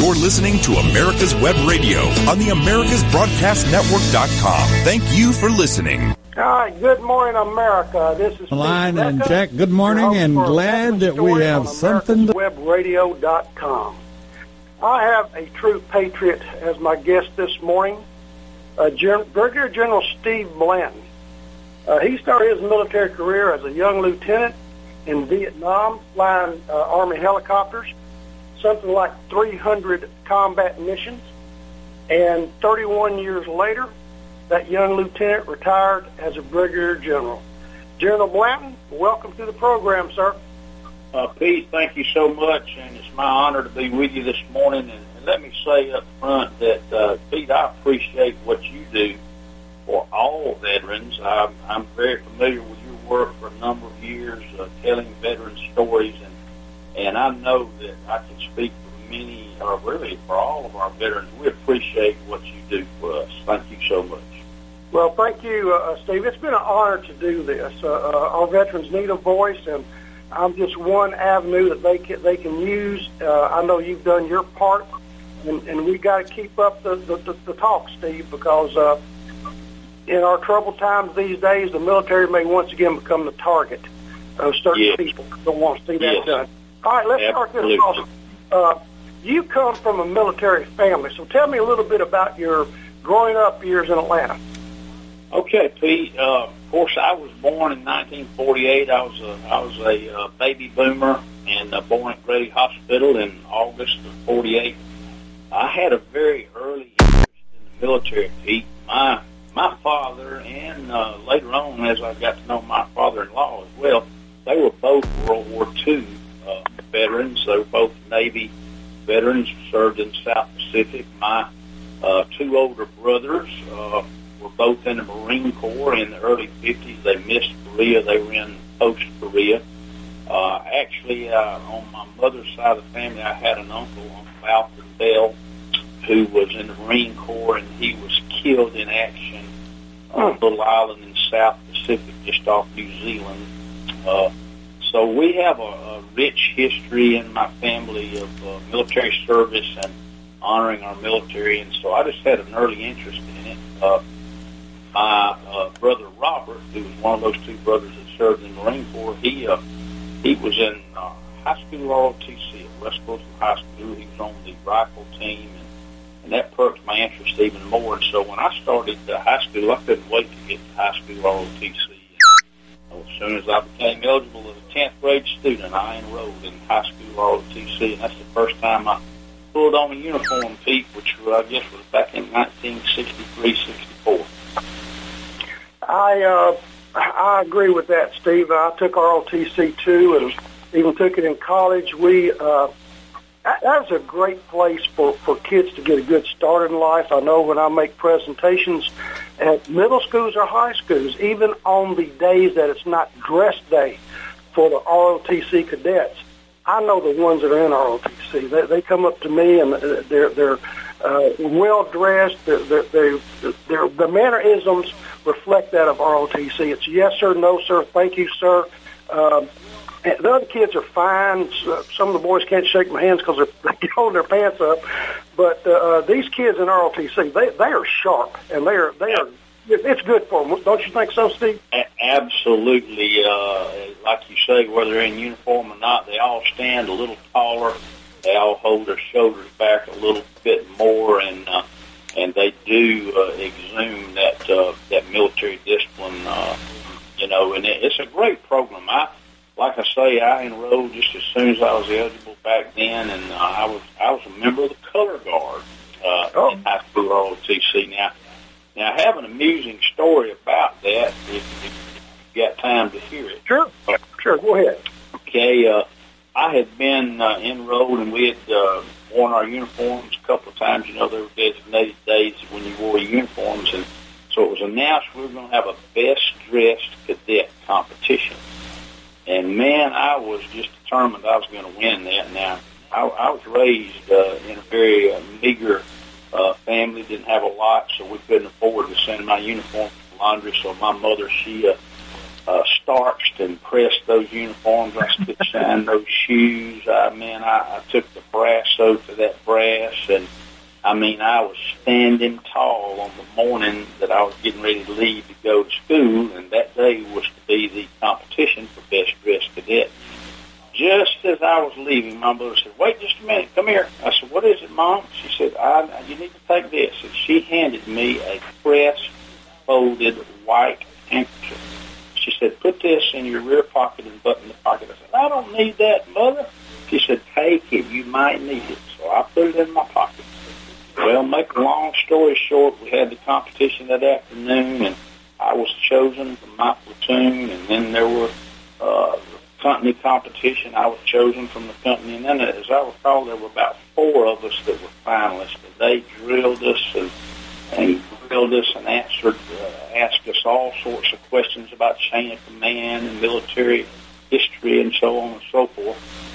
You're listening to America's Web Radio on the AmericasBroadcastNetwork.com. Thank you for listening. All right, good morning, America. This is Line Steve and Jack, good morning, and glad that we have on something to- AmericasWebRadio.com. I have a true patriot as my guest this morning, uh, Gen- Brigadier General Steve Blanton. Uh, he started his military career as a young lieutenant in Vietnam, flying uh, Army helicopters, something like 300 combat missions. And 31 years later, that young lieutenant retired as a brigadier general. General Blanton, welcome to the program, sir. Uh, Pete, thank you so much, and it's my honor to be with you this morning. And, let me say up front that, uh, Pete, I appreciate what you do for all veterans. I'm, I'm very familiar with your work for a number of years, uh, telling veteran stories, and and I know that I can speak for many, or really for all of our veterans. We appreciate what you do for us. Thank you so much. Well, thank you, uh, Steve. It's been an honor to do this. Uh, uh, our veterans need a voice, and I'm just one avenue that they can, they can use. Uh, I know you've done your part, and, and we got to keep up the, the, the, the talk, Steve, because uh, in our troubled times these days, the military may once again become the target of certain Yes. people who don't want to see that Yes. done. All right, let's start this off. Uh, you come from a military family, so tell me a little bit about your growing up years in Atlanta. Okay, Pete. Uh, of course, I was born in 1948. I was a, I was a uh, baby boomer and uh, born at Grady Hospital in August of 48. I had a very early interest in the military, Pete. My my father and uh, later on, as I got to know my father-in-law as well, they were both World War II veterans. They were both Navy veterans, served in South Pacific. My uh, two older brothers uh, were both in the Marine Corps in the early 50s. They missed Korea. They were in post-Korea. Uh, actually, uh, on my mother's side of the family, I had an uncle, Uncle Alfred Bell, who was in the Marine Corps, and he was killed in action on a little island in South Pacific, just off New Zealand. Uh, so we have a, a rich history in my family of uh, military service and honoring our military, and so I just had an early interest in it. Uh, my uh, brother Robert, who was one of those two brothers that served in the Marine Corps, he uh, he was in uh, high school ROTC at West Coast High School. He was on the rifle team, and, and that perked my interest even more. And so when I started uh, high school, I couldn't wait to get to high school ROTC. And as soon as I became eligible as a 10th grade student, I enrolled in high school ROTC, and that's the first time I pulled on a uniform, Pete, which I guess was back in 1963, 64. I uh, I agree with that, Steve. I took ROTC too, and even took it in college. We uh, that- that's a great place for for kids to get a good start in life. I know when I make presentations at middle schools or high schools, even on the days that it's not dress day for the ROTC cadets, I know the ones that are in ROTC. They, they come up to me and uh, they're they're uh, well dressed. They're, the mannerisms reflect that of ROTC. It's yes sir, no sir, thank you sir. And the other kids are fine. Some of the boys can't shake my hands because they're they holding their pants up. But uh, uh, these kids in ROTC, they they are sharp and they are they are. It's good for them, don't you think so, Steve? Absolutely, uh, like you say, whether they're in uniform or not, they all stand a little taller. They all hold their shoulders back a little bit more, and uh, and they do uh, exude that uh, that military discipline. Uh, you know, and it, it's a great program. I, like I say, I enrolled just as soon as I was eligible back then, and uh, I was I was a member of the color guard uh, Oh. in high school ROTC. Now, now I have an amusing story about that. If, if you got time to hear it. Sure, sure. Go ahead. Okay, uh, I had been uh, enrolled and we had uh, worn our uniforms a couple of times. You know, there were designated days when you wore your uniforms, and so it was announced we were going to have a best dressed cadet competition. And man, I was just determined I was going to win that. Now, I, I was raised uh, in a very uh, meager uh, family, didn't have a lot, so we couldn't afford to send my uniform to laundry. So my mother, she uh, uh, starched and pressed those uniforms. I spit shined those shoes. I mean, I, I took the brass of that brass, and I mean, I was standing tall on the morning that I was getting ready to leave to go to school, and that day was to be the competition for best dressed cadet. Just as I was leaving, my mother said, "Wait just a minute, come here." I said, "What is it, Mom?" She said, I, "You need to take this," and she handed me a pressed, folded white handkerchief. She said, "Put this in your rear pocket and button the pocket." I said, "I don't need that, Mother." She said, "Take it. You might need it." So I put it in my pocket. Well, make a long story short, we had the competition that afternoon, and I was chosen from my platoon, and then there were uh, company competition. I was chosen from the company, and then, as I recall, there were about four of us that were finalists. And they drilled us and, and grilled us and answered, uh, asked us all sorts of questions about chain of command and military history and so on and so forth.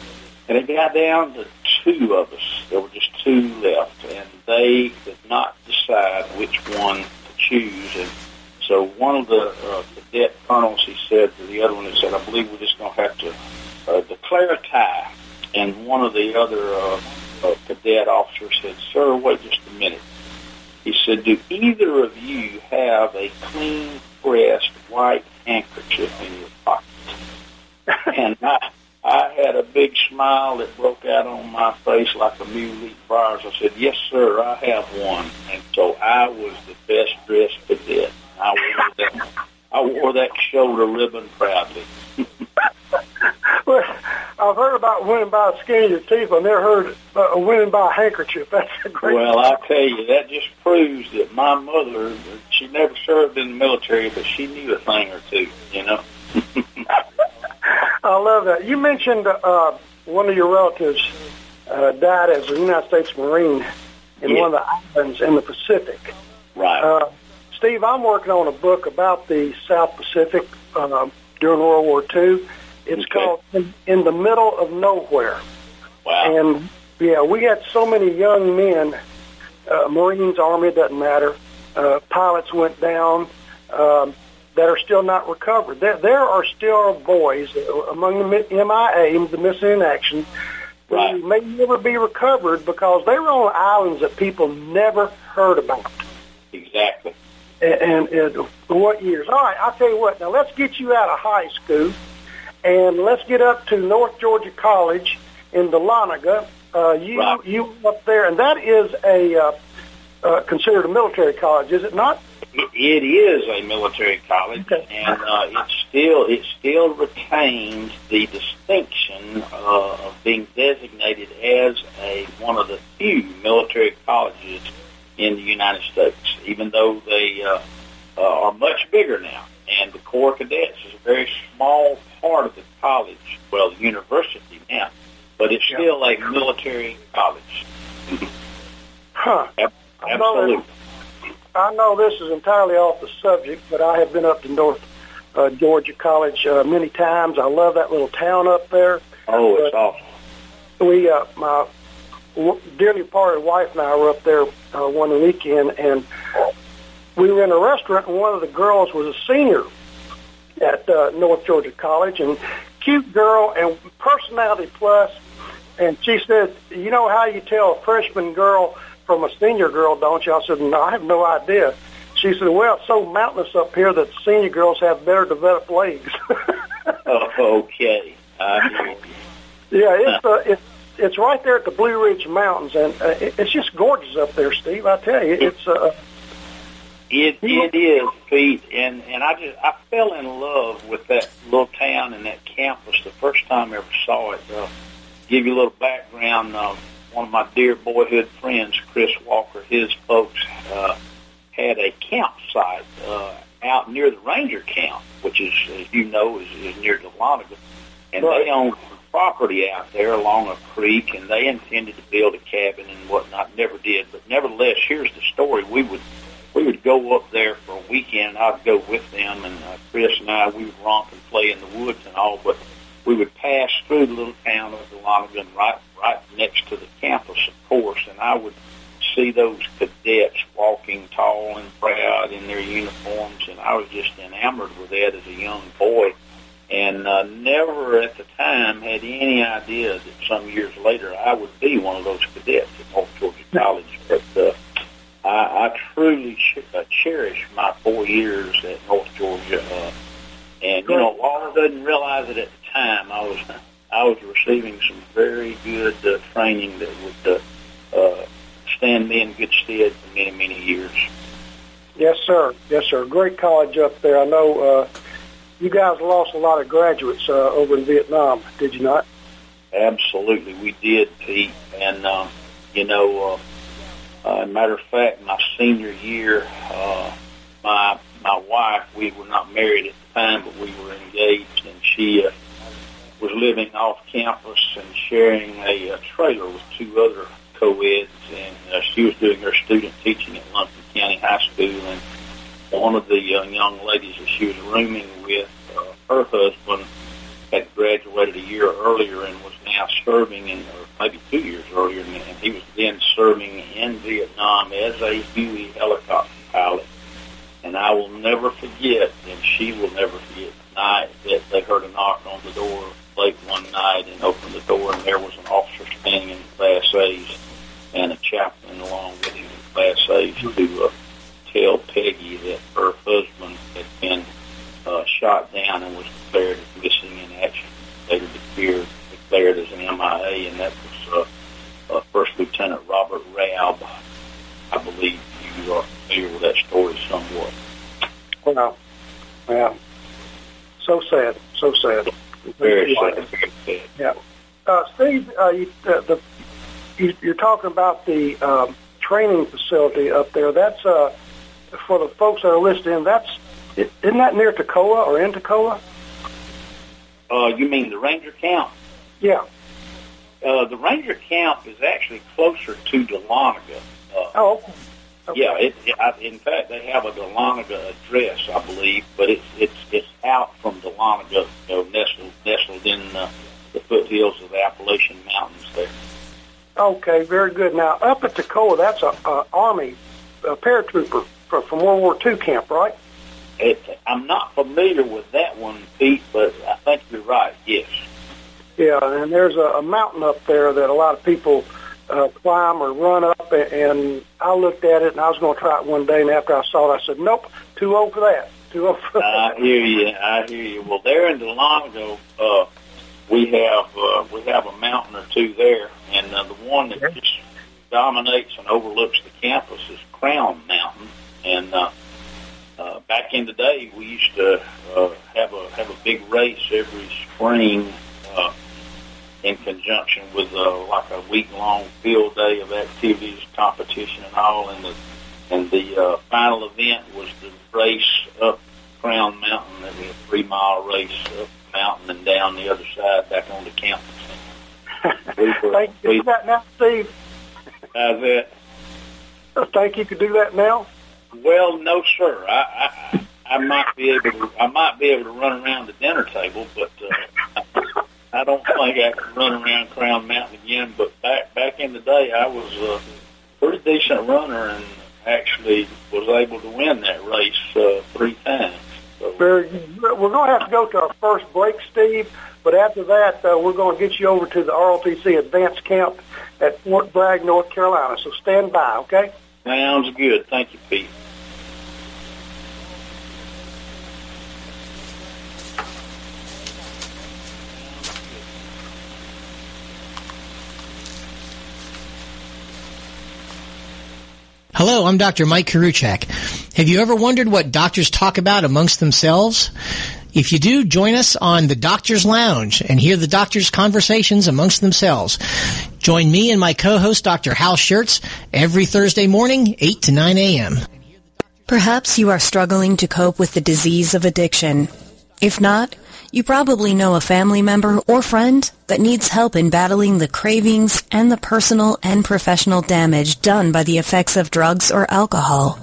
And it got down to two of us. There were just two left, and they could not decide which one to choose. And so one of the uh, cadet colonels, he said to the other one, he said, I believe we're just going to have to uh, declare a tie. And one of the other uh, uh, cadet officers said, Sir, wait just a minute. He said, Do either of you have a clean pressed white handkerchief in your pocket? and I, I had a big smile that broke out on my face like a mule eat briars. I said, Yes, sir, I have one. And so I was the best dressed cadet. I wore that, I wore that shoulder ribbon proudly. well, I've heard about winning by the skin of your teeth. I've never heard uh, winning by a handkerchief. That's a great. Well, I tell you, that just proves that my mother, she never served in the military, but she knew a thing or two, you know. I love that. You mentioned uh, one of your relatives uh, died as a United States Marine in Yeah. one of the islands in the Pacific. Right. Uh, Steve, I'm working on a book about the South Pacific uh, during World War II. It's Okay. called in, in the Middle of Nowhere. wow. And yeah, we had so many young men, uh, Marines, Army, doesn't matter. Uh, pilots went down um, that are still not recovered. There, there are still boys among the MIA, the missing in action, who Right. may never be recovered because they were on islands that people never heard about. exactly. And, and, and what years? All right, I'll tell you what. Now let's get you out of high school, and let's get up to North Georgia College in Dahlonega. Uh, you Right. you up there, and that is a uh, uh, considered a military college, is it not? It, is a military college, and uh, it still it still retains the distinction uh, of being designated as a one of the few military colleges in the United States, even though they uh, uh, are much bigger now. And the Corps of Cadets is a very small part of the college, well, the university now, but it's Yeah. still a military college. Huh. Ab- I know that- Absolutely. I know this is entirely off the subject, but I have been up to North uh, Georgia College uh, many times. I love that little town up there. Oh, it's awesome. we uh, my w- dearly parted wife and I were up there uh, one weekend, and we were in a restaurant, and one of the girls was a senior at uh, North Georgia College, and cute girl and personality plus. And she said, "You know how you tell a freshman girl from a senior girl, don't you?" I said, "No, I have no idea." She said, "Well, it's so mountainous up here that senior girls have better developed legs." Oh, okay. I hear. Yeah, it's uh, it's it's right there at the Blue Ridge Mountains, and uh, it's just gorgeous up there, Steve. I tell you, it's uh, It it is, Pete, and and I just I fell in love with that little town and that campus the first time I ever saw it. Uh, give you a little background. Uh, one of my dear boyhood friends, Chris Walker, his folks uh, had a campsite uh, out near the Ranger Camp, which is, as you know, is, is near Dahlonega, and Right. they owned property out there along a creek, and they intended to build a cabin and whatnot. Never did, but nevertheless, here's the story. We would we would go up there for a weekend. I'd go with them, and uh, Chris and I, we would romp and play in the woods and all. But we would pass through the little town of Dahlonega, and right right next to the campus, of course. And I would see those cadets walking tall and proud in their uniforms, and I was just enamored with that as a young boy, and uh, never at the time had any idea that some years later I would be one of those cadets at North Georgia College. But uh, I, I truly ch- uh, cherish my four years at North Georgia, uh, and you know, Walter doesn't realize it at the time. I was I was receiving some very good uh, training that would uh, uh, stand me in good stead for many, many years. Yes, sir. Yes, sir. Great college up there. I know uh, you guys lost a lot of graduates uh, over in Vietnam, did you not? Absolutely, we did, Pete. And um, you know, uh, uh, matter of fact, my senior year, uh, my my wife, we were not married at the time, but we were engaged, and she uh, was living off campus and sharing a, a trailer with two other co-eds, and uh, she was doing her student teaching at Lumpkin County High School, and one of the uh, young ladies that she was rooming with, uh, her husband had graduated a year earlier and was now serving in, or maybe two years earlier, and, he was then serving in Vietnam as a Huey helicopter pilot. And I will never forget, and she will never forget the night that they heard a knock on the door late one night and opened the door, and there was an officer standing in Class A's and a chaplain along with him in Class A's to uh, tell Peggy that her husband had been uh, shot down and was declared missing in action. Later declared, declared as an MIA, and that was uh, uh, First Lieutenant Robert Raub. I believe you are familiar with that story somewhat. Wow. Yeah. So sad. So sad. Very. Yeah. Uh, Steve, uh, you, uh, the, you, you're talking about the um, training facility up there. That's uh, for the folks that are listening. That's isn't that near Toccoa or in Toccoa? Uh, you mean the Ranger camp? Yeah. Uh, the Ranger camp is actually closer to Dahlonega. Uh, Oh. Okay. Yeah, it, it, I, in fact, they have a Dahlonega address, I believe, but it's it's it's out from Dahlonega, you know, nestled nestled in uh, the foothills of the Appalachian Mountains. There, Okay, very good. Now, up at Toccoa, that's a, a Army a paratrooper from, from World War II camp, right? it, I'm not familiar with that one, Pete, but I think you're right. Yes. Yeah, and there's a, a mountain up there that a lot of people uh, climb or run up, and I looked at it and I was going to try it one day, and after I saw it, I said, nope, too old for that. Too old for that." I hear you. I hear you. Well, there in Dahlonega, uh, we have uh, we have a mountain or two there, and uh, the one that just dominates and overlooks the campus is Crown Mountain. And uh, uh, back in the day, we used to uh, have a have a big race every spring uh, in conjunction with uh, like a week long field day of activities, competition, and all. And the and the uh, final event was the race up Crown Mountain. It was a three mile race up the mountain and down the other side back on the campus. We were- Think you can do that now, Steve? How's that? I think you could do that now. Well, no, sir. I, I I might be able to I might be able to run around the dinner table, but uh, I don't think I can run around Crown Mountain again. But back back in the day, I was a pretty decent runner and actually was able to win that race uh, three times. So, Very good. We're going to have to go to our first break, Steve. But after that, uh, we're going to get you over to the ROTC Advanced Camp at Fort Bragg, North Carolina. So stand by, okay? sounds good. Thank you, Pete. Hello, I'm Dr. Mike Karuchak. Have you ever wondered what doctors talk about amongst themselves? If you do, join us on the Doctor's Lounge and hear the doctors' conversations amongst themselves. Join me and my co-host, Dr. Hal Schertz, every Thursday morning, 8 to 9 a.m. Perhaps you are struggling to cope with the disease of addiction. If not, you probably know a family member or friend that needs help in battling the cravings and the personal and professional damage done by the effects of drugs or alcohol.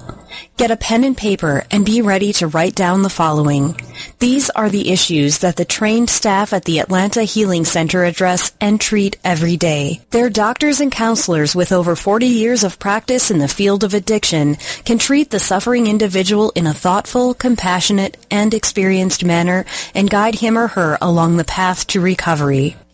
Get a pen and paper and be ready to write down the following. These are the issues that the trained staff at the Atlanta Healing Center address and treat every day. Their doctors and counselors with over 40 years of practice in the field of addiction can treat the suffering individual in a thoughtful, compassionate, and experienced manner and guide him or her along the path to recovery.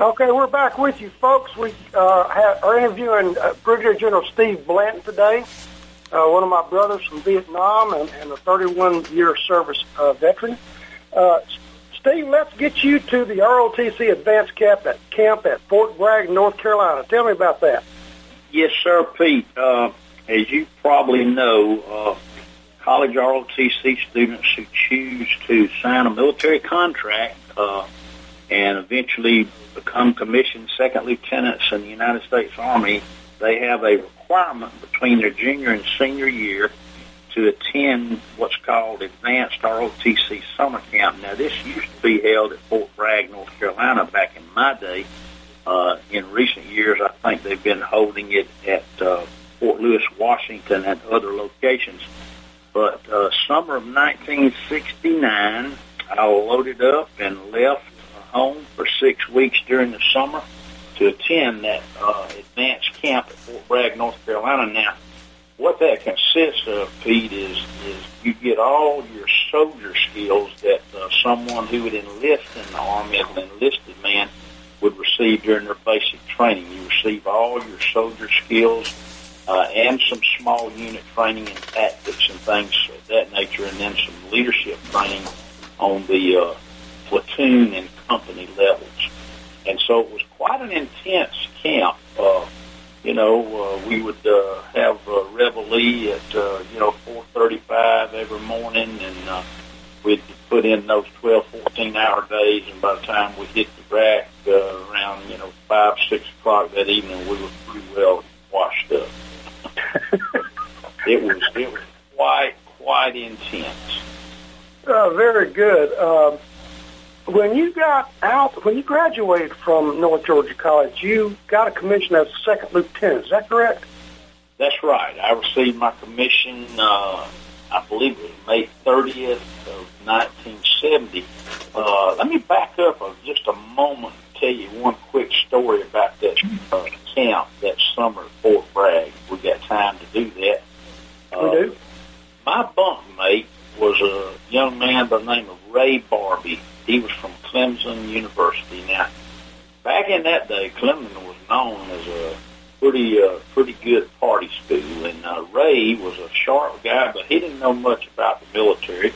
Okay, we're back with you, folks. We uh, are interviewing uh, Brigadier General Steve Blanton today, uh, one of my brothers from Vietnam and, and a 31-year service uh, veteran. Uh, Steve, let's get you to the ROTC Advanced Camp at, camp at Fort Bragg, North Carolina. Tell me about that. Yes, sir, Pete. Uh, as you probably know, college ROTC students who choose to sign a military contract and eventually become commissioned second lieutenants in the United States Army, they have a requirement between their junior and senior year to attend what's called Advanced ROTC Summer Camp. Now, this used to be held at Fort Bragg, North Carolina, back in my day. Uh, in recent years, I think they've been holding it at uh, Fort Lewis, Washington, and other locations. But uh, summer of 1969, I loaded up and left home for six weeks during the summer to attend that uh, advanced camp at Fort Bragg, North Carolina. Now, what that consists of, Pete, is is you get all your soldier skills that uh, someone who would enlist in the Army as an enlisted man would receive during their basic training. You receive all your soldier skills uh, and some small unit training and tactics and things of that nature, and then some leadership training on the uh, platoon and company levels. And so it was quite an intense camp. Uh, you know, uh, we would uh, have a reveille at, uh, you know, 4.35 every morning, and uh, we'd put in those 12, 14-hour days, and by the time we hit the rack uh, around, you know, 5, 6 o'clock that evening, we were pretty well washed up. it was it was quite, quite intense. Uh, very good. Um, when you got out, when you graduated from North Georgia College, you got a commission as a second lieutenant. Is that correct? That's right. I received my commission, uh, I believe it was May 30th of 1970. Uh, let me back up just a moment and tell you one quick story about that uh, camp that summer at Fort Bragg. We got time to do that. Uh, we do. My bunkmate was a young man by the name of Ray Barbie he was from Clemson University. Now, back in that day, Clemson was known as a pretty uh, pretty good party school, and uh, Ray was a sharp guy, but he didn't know much about the military.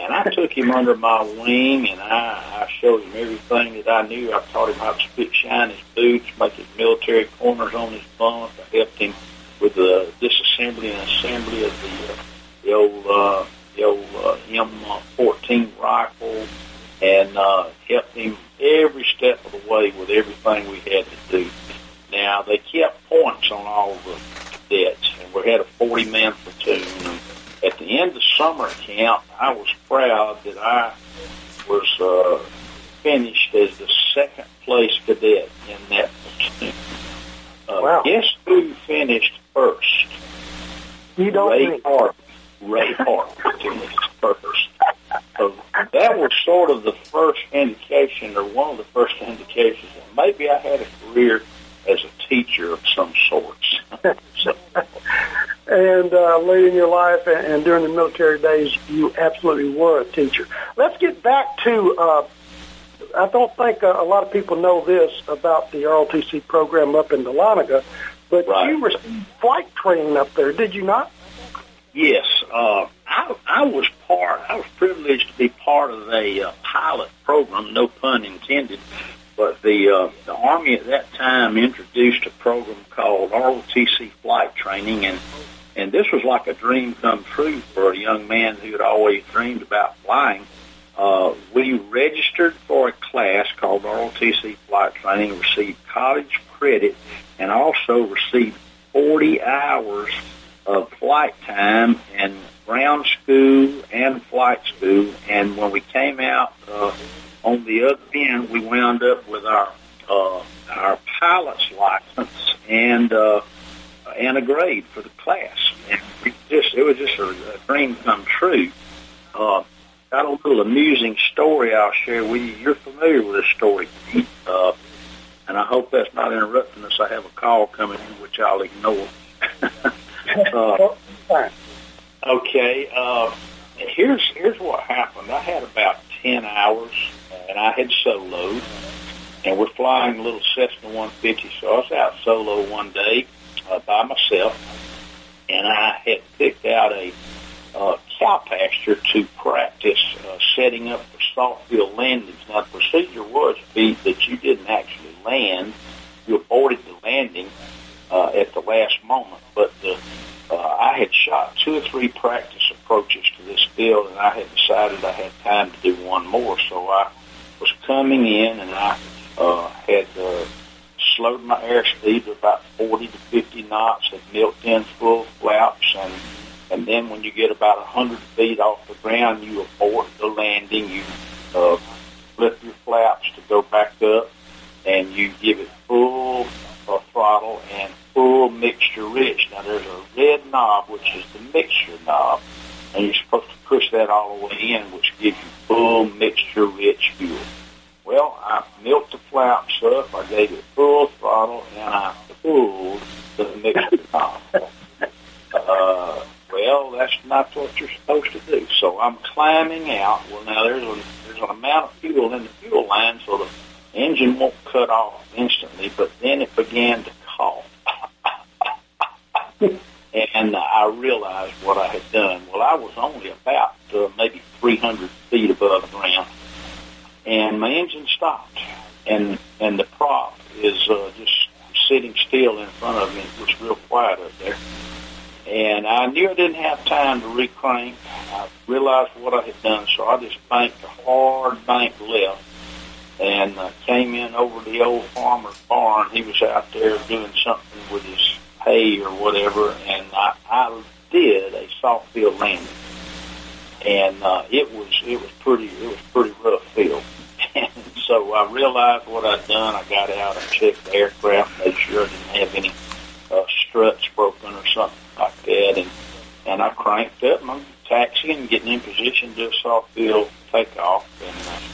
And I took him under my wing, and I, I showed him everything that I knew. I taught him how to spit shine his boots, make his military corners on his bunk. I helped him with the disassembly and assembly of the, uh, the old uh, the old uh, M14 rifle and uh, helped him every step of the way with everything we had to do. Now they kept points on all the cadets, and we had a 40-man platoon. And at the end of summer camp, I was proud that I was uh, finished as the second place cadet in that platoon. Uh, wow. Guess who finished first? You don't Ray think. Hart. Ray Hart finished first. So that was sort of the first indication, or one of the first indications, that maybe I had a career as a teacher of some sorts. so, Uh, and uh, late in your life and, and during the military days, you absolutely were a teacher. Let's get back to. Uh, I don't think a, a lot of people know this about the ROTC program up in Dahlonega, but Right. you received flight training up there, did you not? Yes, uh, I, I was part. I was privileged to be part of a uh, pilot program. No pun intended. But the uh, the Army at that time introduced a program called ROTC flight training, and and this was like a dream come true for a young man who had always dreamed about flying. Uh, we registered for a class called ROTC flight training, received college credit, and also received 40 hours of flight time and ground school and flight school. And when we came out uh, on the other end, we wound up with our uh, our pilot's license and uh, and a grade for the class. And it just it was just a, a dream come true. Uh, got a little amusing story I'll share with you. You're familiar with this story, uh, and I hope that's not interrupting us. I have a call coming in, which I'll ignore. uh. Okay. Uh, here's here's what happened. I had about ten hours, and I had soloed, and we're flying a little Cessna 150. So I was out solo one day uh, by myself, and I had picked out a uh, cow pasture to practice uh, setting up for soft field landings. Now the procedure was Pete, that you didn't actually land; you aborted the landing uh, at the last moment, but the uh, I had shot two or three practice approaches to this field, and I had decided I had time to do one more. So I was coming in, and I uh, had uh, slowed my airspeed to about 40 to 50 knots, had milked in full flaps, and and then when you get about 100 feet off the ground, you abort the landing. You uh, flip your flaps to go back up, and you give it full uh, throttle and full mixture rich. Now there's a red knob, which is the mixture knob, and you're supposed to push that all the way in, which gives you full mixture rich fuel. Well, I milked the flaps up, I gave it full throttle, and I pulled the mixture knob. Uh, well, that's not what you're supposed to do. So I'm climbing out. Well, now there's a, there's an amount of fuel in the fuel line, so the engine won't cut off instantly, but then it began to cough. And I realized what I had done. Well, I was only about uh, maybe 300 feet above ground, and my engine stopped, and and the prop is uh, just sitting still in front of me. It was real quiet up there. And I knew I didn't have time to recrank. I realized what I had done, so I just banked a hard bank left and uh, came in over the old farmer's barn. He was out there doing something with his hay or whatever, and I, I did a soft field landing, and uh, it was it was pretty it was pretty rough field. And so I realized what I'd done. I got out and checked the aircraft, made sure I didn't have any uh, struts broken or something like that, and and I cranked up my taxi and getting in position to a soft field takeoff, and. Uh,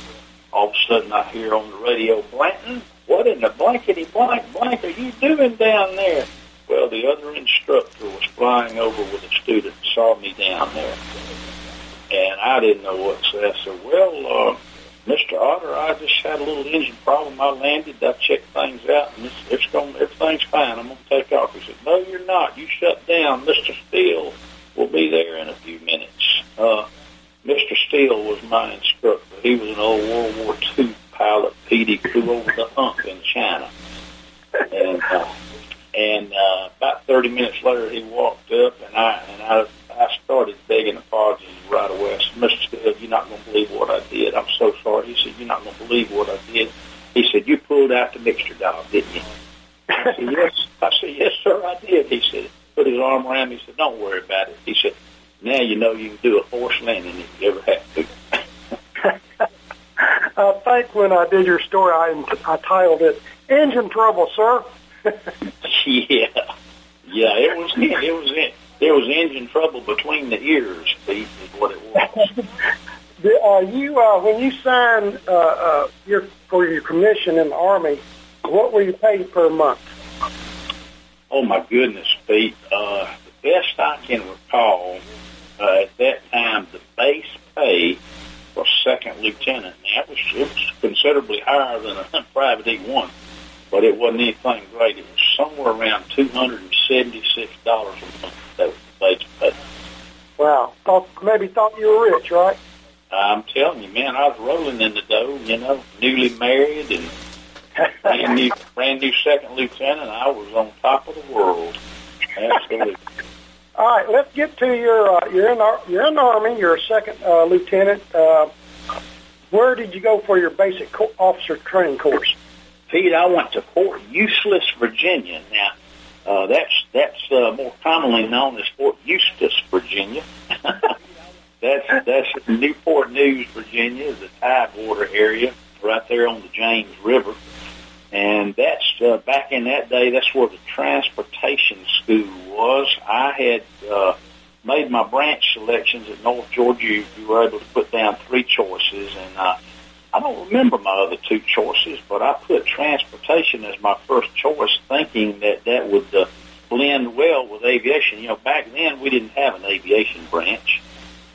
all of a sudden I hear on the radio, Blanton, what in the blankety blank blank are you doing down there? Well, the other instructor was flying over with a student saw me down there. And I didn't know what to say. I said, well, uh, Mr. Otter, I just had a little engine problem. I landed. I checked things out, and it's, it's going, everything's fine. I'm going to take off. He said, no, you're not. You shut down. Mr. Steele will be there in a few minutes. Uh, Mr. Steele was my instructor. He was an old World War II pilot. Petey flew over the hump in China. And uh, and uh, about 30 minutes later, he walked up, and I and I I started begging apologies right away. I said, Mr. Steele, you're not going to believe what I did. I'm so sorry. He said, you're not going to believe what I did. He said, you pulled out the mixture dog, didn't you? I said, yes. I said, yes, sir, I did. He said, put his arm around me. He said, don't worry about it. He said, now you know you can do a forced landing if you ever have to. I think when I did your story, I, I titled it "Engine Trouble, Sir." Yeah, yeah, it was it was It there was engine trouble between the ears. Pete, is what it was. the, uh, you uh, when you signed uh, uh, your for your commission in the army, what were you paid per month? Oh my goodness, Pete! Uh, the best I can recall uh, at that time, the base pay for second lieutenant. and that was, it was considerably higher than a private E1, but it wasn't anything great. It somewhere around two hundred and seventy-six dollars a month. That was the base pay. Wow. Thought maybe thought you were rich, right? I'm telling you, man, I was rolling in the dough. You know, newly married and brand new, brand new second lieutenant. I was on top of the world. Absolutely. All right, let's get to your. Uh, you're in our, you're in the army. You're a second uh, lieutenant. Uh, where did you go for your basic co- officer training course? Pete, I went to Fort Useless, Virginia. Now, uh, that's that's uh, more commonly known as Fort Eustis, Virginia. that's that's Newport News, Virginia, the Tidewater area, right there on the James River. And that's uh, back in that day. That's where the transportation school was. I had uh, made my branch selections at North Georgia. You were able to put down three choices, and uh, I don't remember my other two choices, but I put transportation as my first choice, thinking that that would uh, blend well with aviation. You know, back then we didn't have an aviation branch,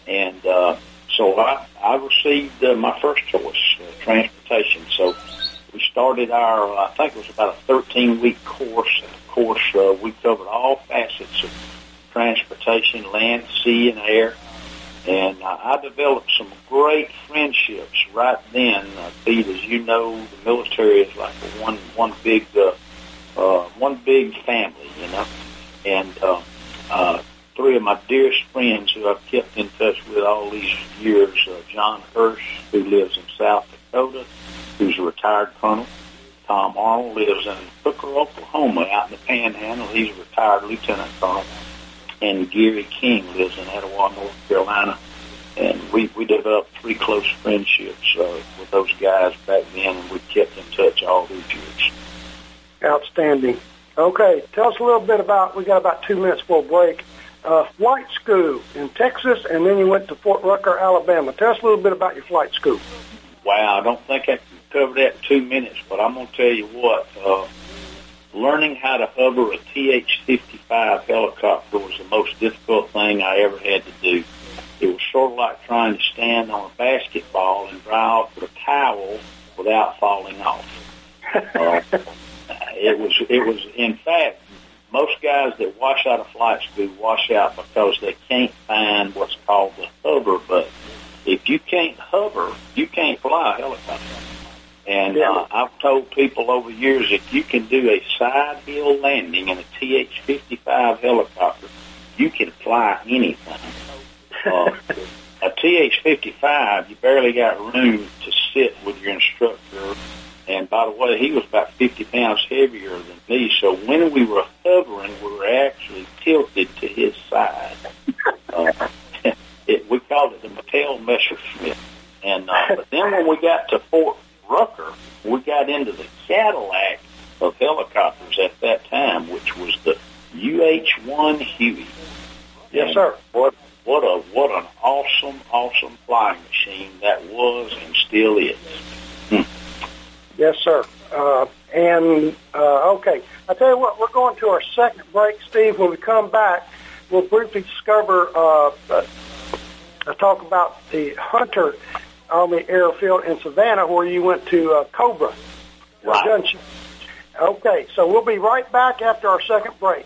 and uh, so I I received uh, my first choice, uh, transportation. So we started our, I think it was about a 13 week course. Of course, uh, we covered all facets of transportation, land, sea, and air. And uh, I developed some great friendships right then. Uh, Pete, as you know, the military is like one one big uh, uh, one big family, you know. And uh, uh, three of my dearest friends who I've kept in touch with all these years: uh, John Hirsch, who lives in South Dakota, who's a retired colonel. Tom Arnold lives in Hooker, Oklahoma, out in the Panhandle. He's a retired lieutenant colonel and Gary King lives in Etowah, North Carolina. And we, we developed three close friendships uh, with those guys back then, and we kept in touch all these years. Outstanding. Okay, tell us a little bit about. We got about two minutes for a break. Uh, flight school in Texas, and then you went to Fort Rucker, Alabama. Tell us a little bit about your flight school. Wow, I don't think I can cover that in two minutes, but I'm going to tell you what. Uh, learning how to hover a TH-55 helicopter was the most difficult thing I ever had to do. It was sort of like trying to stand on a basketball and dry off with a towel without falling off. Uh, it was, it was, in fact, most guys that wash out of flight school wash out because they can't find what's called the hover button. If you can't hover, you can't fly a helicopter. And uh, I've told people over the years if you can do a side hill landing in a TH-55 helicopter, you can fly anything. Uh, a TH-55, you barely got room to sit with your instructor. And by the way, he was about 50 pounds heavier than me. So when we were hovering, we were actually tilted to his side. Uh, it, we called it the Mattel Messerschmitt. And uh, but then when we got to Fort Rucker, we got into the Cadillac of helicopters at that time, which was the UH-1 Huey. Yes, sir. What what a what an awesome awesome flying machine that was and still is. Yes, sir. Uh, and uh, okay, I tell you what, we're going to our second break, Steve. When we come back, we'll briefly discover, uh, uh, talk about the Hunter Army Airfield in Savannah, where you went to uh, Cobra Right. gunship. Okay, so we'll be right back after our second break.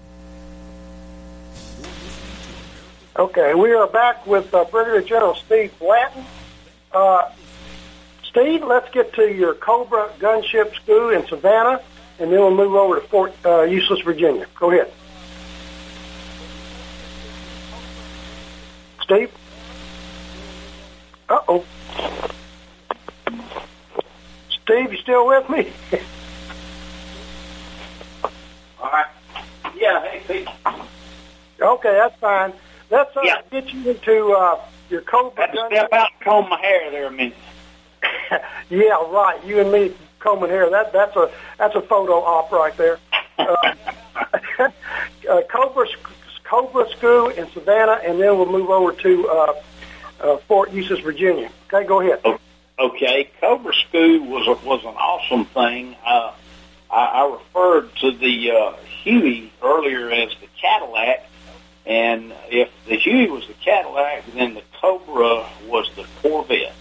Okay, we are back with uh, Brigadier General Steve Blanton. Uh, Steve, let's get to your Cobra gunship school in Savannah, and then we'll move over to Fort uh, Useless, Virginia. Go ahead. Steve? Uh oh. Steve, you still with me? All right. Yeah, hey, Pete. okay, that's fine. Let's uh, Yeah. get you into uh, your Cobra to step out and comb my hair there a minute. yeah, right. You and me combing hair. That that's a that's a photo op right there. Uh, uh, Cobra Cobra School in Savannah, and then we'll move over to uh, uh, Fort Eustis, Virginia. Okay, go ahead. Okay, Cobra School was a, was an awesome thing. Uh, I, I referred to the uh, Huey earlier as the Cadillac, and if the Huey was the Cadillac, then the Cobra was the Corvette.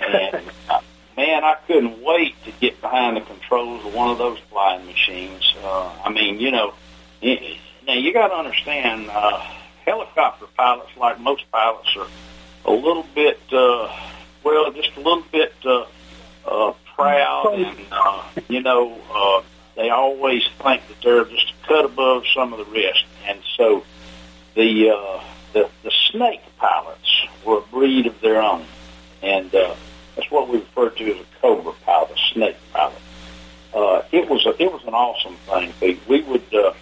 And uh, man, I couldn't wait to get behind the controls of one of those flying machines. Uh, I mean, you know, it, now you got to understand, uh, helicopter pilots, like most pilots, are a little bit, uh, well, just a little bit uh, uh, proud, and uh, you know, uh, they always think that they're just a cut above some of the rest, and so the uh, the the snake pilots were a breed of their own, and uh, that's what we refer to as a cobra pilot, a snake pilot. Uh, it was a, it was an awesome thing. Pete. We would uh,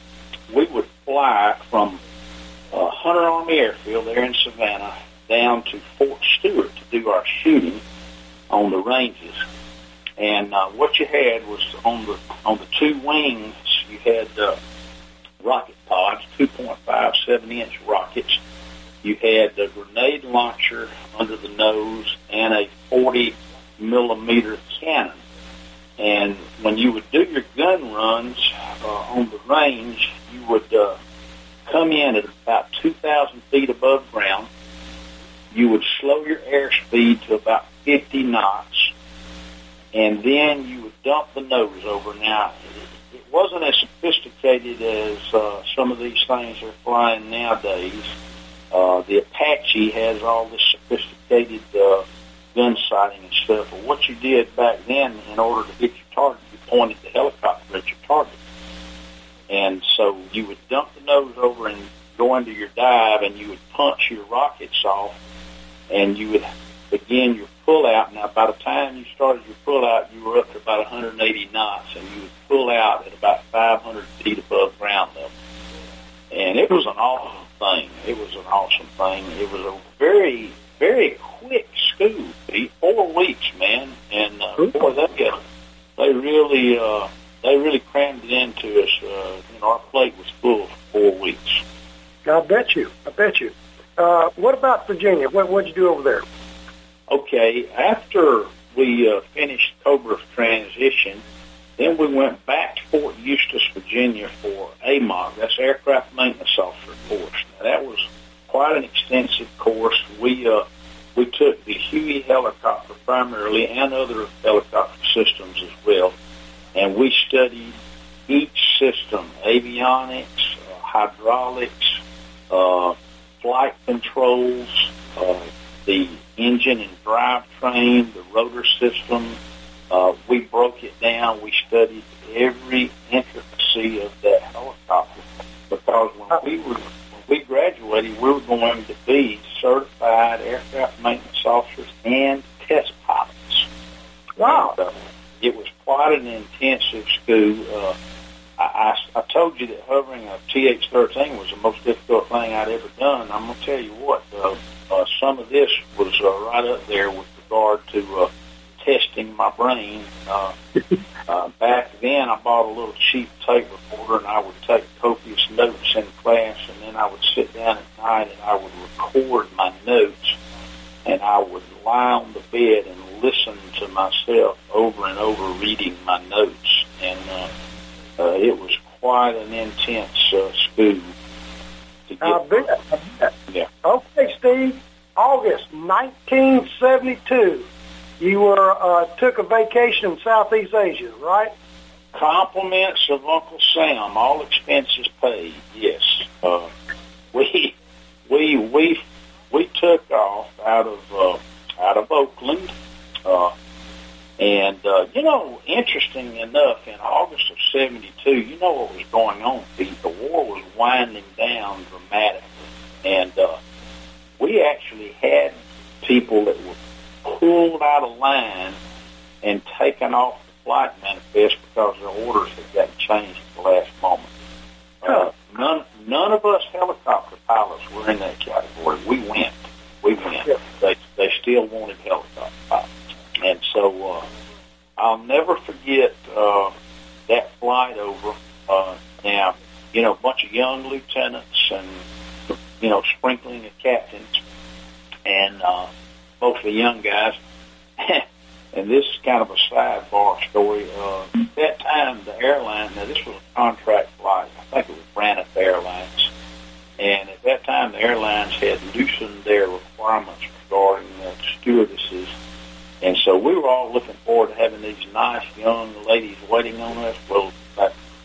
we would fly from uh, Hunter Army Airfield there in Savannah down to Fort Stewart to do our shooting on the ranges. And uh, what you had was on the on the two wings, you had uh, rocket pods, 2.57 inch rockets. You had a grenade launcher under the nose and a 40 millimeter cannon. And when you would do your gun runs uh, on the range, you would uh, come in at about 2,000 feet above ground. You would slow your airspeed to about 50 knots, and then you would dump the nose over. Now, wasn't as sophisticated as uh, some of these things are flying nowadays. Uh, the Apache has all this sophisticated uh, gun sighting and stuff. But what you did back then, in order to hit your target, you pointed the helicopter at your target. And so you would dump the nose over and go into your dive, and you would punch your rockets off, and you would begin your pull out. Now, by the time you started your pull out, you were up to about 180 knots, and you would pull out at about 500 feet above ground level. And it was an awesome thing. It was an awesome thing. It was a very, very quick school. Pete. Four weeks, man, and uh, boy, they uh, they really uh, they really crammed it into us. Uh, you know, our plate was full for four weeks. I bet you. I bet you. Uh, what about Virginia? What what'd you do over there? Okay, after we uh, finished Cobra's transition, then we went back to Fort Eustis, Virginia for AMOC. That's Aircraft Maintenance Officer course. Now, that was quite an extensive course. We uh, we took the Huey helicopter primarily and other helicopter systems as well, and we studied each system: avionics, uh, hydraulics, uh, flight controls, uh, the engine and drivetrain, the rotor system. Uh, we broke it down. We studied every intricacy of that helicopter because when we were when we graduated, we were going to be certified aircraft maintenance officers and test pilots. Wow. And, uh, it was quite an intensive school. Uh, I, I, I told you that hovering a TH-13 was the most difficult thing I'd ever done. I'm going to tell you what, some of this was uh, right up there with regard to uh, testing my brain. Uh, 1972. You were uh, took a vacation in Southeast Asia, right? Compliments of Uncle Sam, all expenses paid. Yes, uh, we we we we took off out of uh, out of Oakland, uh, and uh, you know, interesting enough, in August of '72, you know what was going on. The war was winding down dramatically, and uh, we actually had people that were pulled out of line and taken off the flight manifest because their orders had gotten changed at the last moment. Uh, none, none of us helicopter pilots were in that category. We went. We went. Yeah. They, they still wanted helicopter pilots. And so uh, I'll never forget uh, that flight over. Uh, now, you know, a bunch of young lieutenants and, you know, sprinkling of captains and uh, mostly young guys. and this is kind of a sidebar story. Uh, at that time, the airline, now this was a contract flight. I think it was Braniff Airlines. And at that time, the airlines had loosened their requirements regarding uh, stewardesses. And so we were all looking forward to having these nice young ladies waiting on us. Well,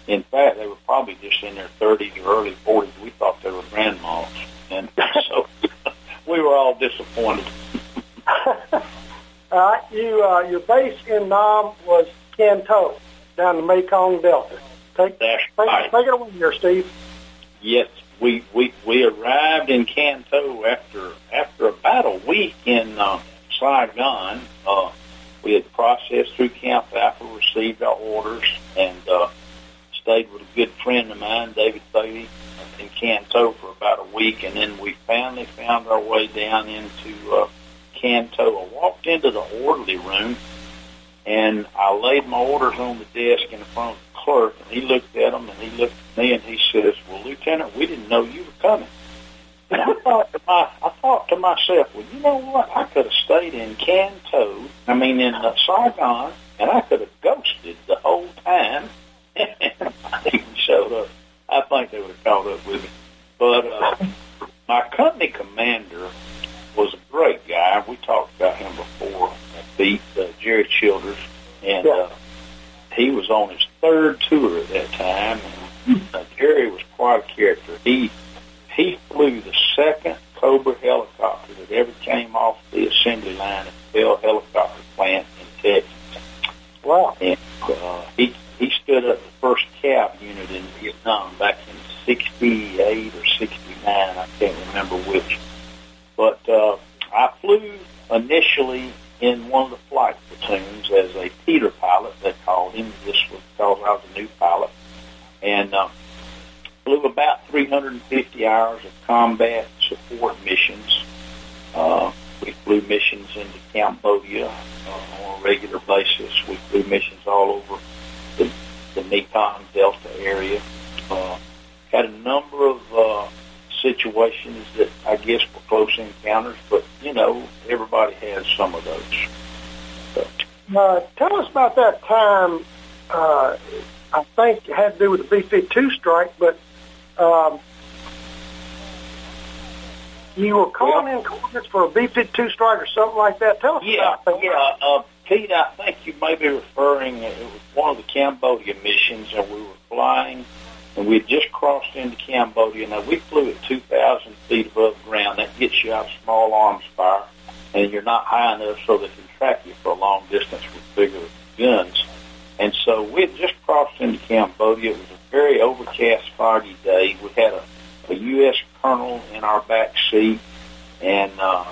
in fact, they were probably just in their 30s or early 40s. We thought they were grandmas. And so we were all disappointed. Uh, you, uh, your base in Nam was Can Tho, down the Mekong Delta. Take, That's take, right. take it away here, Steve. Yes, we, we, we arrived in Can Tho after after about a week in uh, Saigon. Uh, we had processed through Camp Alpha, received our orders, and uh, stayed with a good friend of mine, David Bailey, in Canton for about a week, and then we finally found our way down into uh, Can Tho. I walked into the orderly room, and I laid my orders on the desk in front of the clerk, and he looked at them, and he looked at me, and he says, "Well, Lieutenant, we didn't know you were coming." And I thought to my, I thought to myself, well, you know what? I could have stayed in Can Tho, I mean in uh, Saigon, and I could have ghosted the whole time. and I even showed up. I think they would have caught up with me. But uh, my company commander was a great guy. We talked about him before. Beat uh, Jerry Childers, and uh, he was on his third tour at that time. And uh, Jerry was quite a character. He he flew the second Cobra helicopter that ever came off the assembly line at Bell Helicopter Plant in Texas. Wow. And uh, he he stood up the first of combat support missions. Uh, we flew missions into Cambodia uh, on a regular basis. We flew missions all over the, the Mekong Delta area. Uh, had a number of uh, situations that I guess were close encounters, but you know, everybody has some of those. So, Uh, tell us about that time. Uh, I think it had to do with the B-52 strike, but um, you were calling in coordinates for a B-52 strike or something like that. Tell us yeah, about that. yeah. Uh, Pete, I think you may be referring. It was one of the Cambodia missions, and we were flying, and we had just crossed into Cambodia. Now we flew at 2,000 feet above ground. That gets you out of small arms fire, and you're not high enough so they can track you for a long distance with bigger guns. And so we had just crossed into Cambodia. It was a very overcast, foggy day. We had a, a U.S. colonel in our back seat, and uh,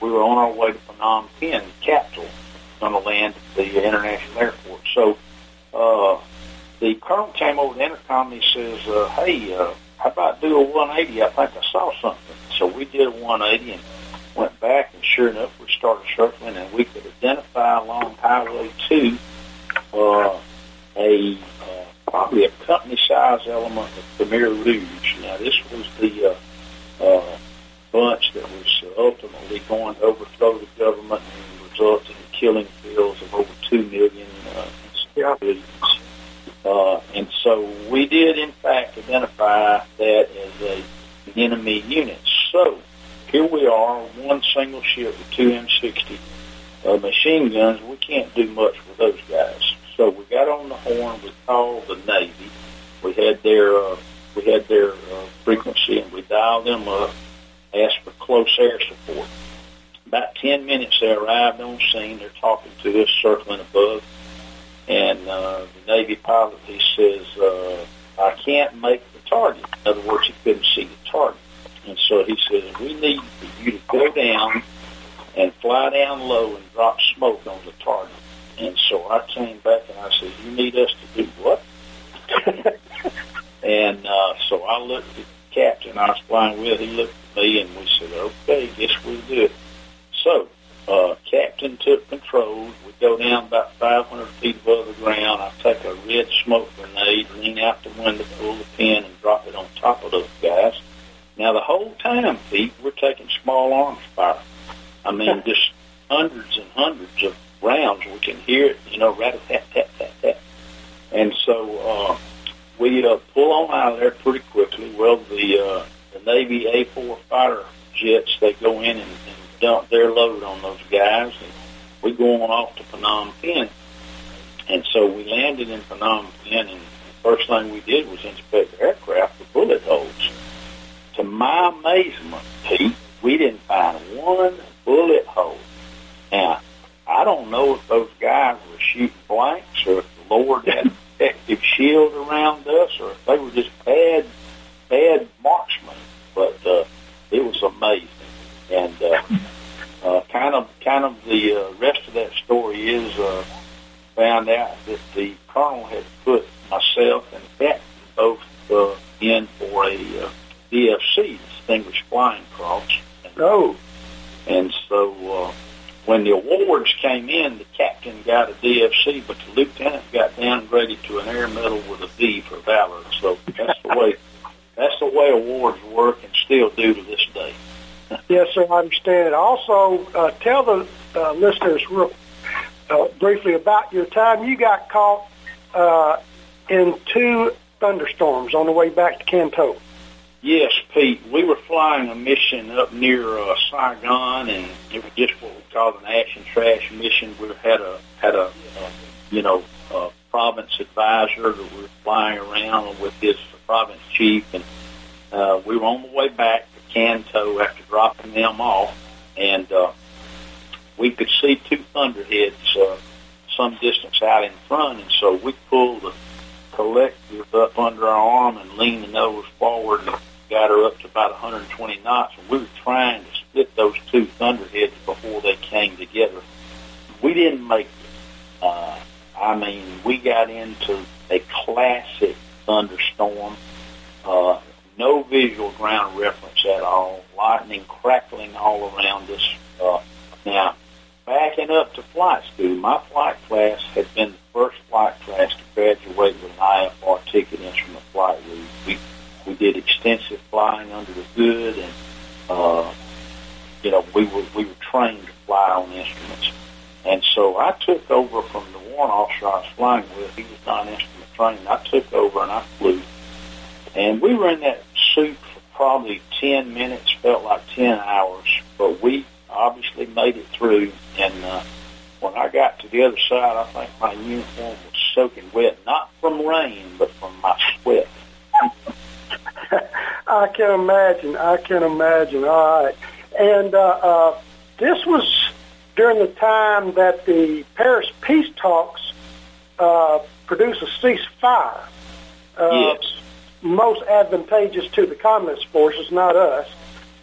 we were on our way to Phnom Penh, the capital, going to land at the international airport. So uh, the colonel came over the intercom and he says, uh, "Hey, uh, how about do a 180? I think I saw something." So we did a 180 and went back, and sure enough, we started circling, and we could identify along Highway 2 uh, a probably a company-size element of Khmer Rouge. Now, this was the uh, uh, bunch that was ultimately going to overthrow the government and result in the killing fields of over two million uh, civilians. Uh, and so we did, in fact, identify that as a enemy unit. So here we are, one single ship with two M60 uh, machine guns. We can't do much with those guys. So we got on the horn. We called the Navy. We had their uh, we had their uh, frequency, and we dialed them up. Asked for close air support. About ten minutes, they arrived on scene. They're talking to us, circling above, and uh, the Navy pilot he says, uh, "I can't make the target." In other words, he couldn't see the target. And so he says, we need you to go down and fly down low and drop smoke on the target. And so I came back and I said, you need us to do what? and uh, so I looked at the captain I was flying with. He looked at me and we said, okay, guess we'll do it. So uh, captain took control. We go down about 500 feet above the ground. I take a red smoke grenade, lean out the window, pull the pin, and drop it on top of those guys. Now, the whole time, Pete, we're taking small arms fire. I mean, just hundreds and hundreds of rounds. We can hear it, you know, rat a tat tat tat tat. And so uh, we uh, pull on out of there pretty quickly. Well, the uh, the Navy A4 fighter jets they go in and, and dump their load on those guys, and we go on off to Phnom Penh. And so we landed in Phnom Penh, and the first thing we did was inspect the aircraft for bullet holes. To my amazement, Pete, we didn't find one bullet hole. Now, I don't know if those guys were shooting blanks or if the Lord had protective shield around us or if they were just bad, bad marksmen. But uh, it was amazing. And uh, uh, kind of, kind of the uh, rest of that story is uh, found out that the colonel had put myself and captain both uh, in for a uh, DFC, Distinguished Flying Cross. And, Oh, and so uh, when the awards came in, the captain got a DFC, but the lieutenant got downgraded to an air medal with a B for valor. So that's the way that's the way awards work, and still do to this day. yes, sir. I understand. Also, uh, tell the uh, listeners real uh, briefly about your time. You got caught uh, in two thunderstorms on the way back to Can Tho. Yes, Pete. We were flying a mission up near uh, Saigon, and it was just what we called an and trash mission. We had a had a uh, you know uh, province advisor that we were flying around with his province chief, and uh, we were on the way back to Can Tho after dropping them off, and uh, we could see two thunderheads uh, some distance out in front, and so we pulled the collective up under our arm and leaned the nose forward and got her up to about 120 knots. We were trying to split those two thunderheads before they came together. We didn't make it. Uh, I mean, we got into a classic thunderstorm. Uh, no visual ground reference at all. Lightning crackling all around us. Uh, now, backing up to flight school, my flight class had been first flight class to graduate with an IFR ticket instrument flight route. We we did extensive flying under the hood, and uh, you know we were we were trained to fly on instruments. And so I took over from the warrant officer I was flying with. He was non-instrument trained. I took over and I flew, and we were in that suit for probably ten minutes. Felt like ten hours, but we obviously made it through. And uh, when I got to the other side, I think my uniform was soaking wet, not from rain, but from my sweat. I can imagine. I can imagine. All right. And uh, uh, this was during the time that the Paris peace talks uh, produced a ceasefire. Uh, Yes. Most advantageous to the communist forces, not us.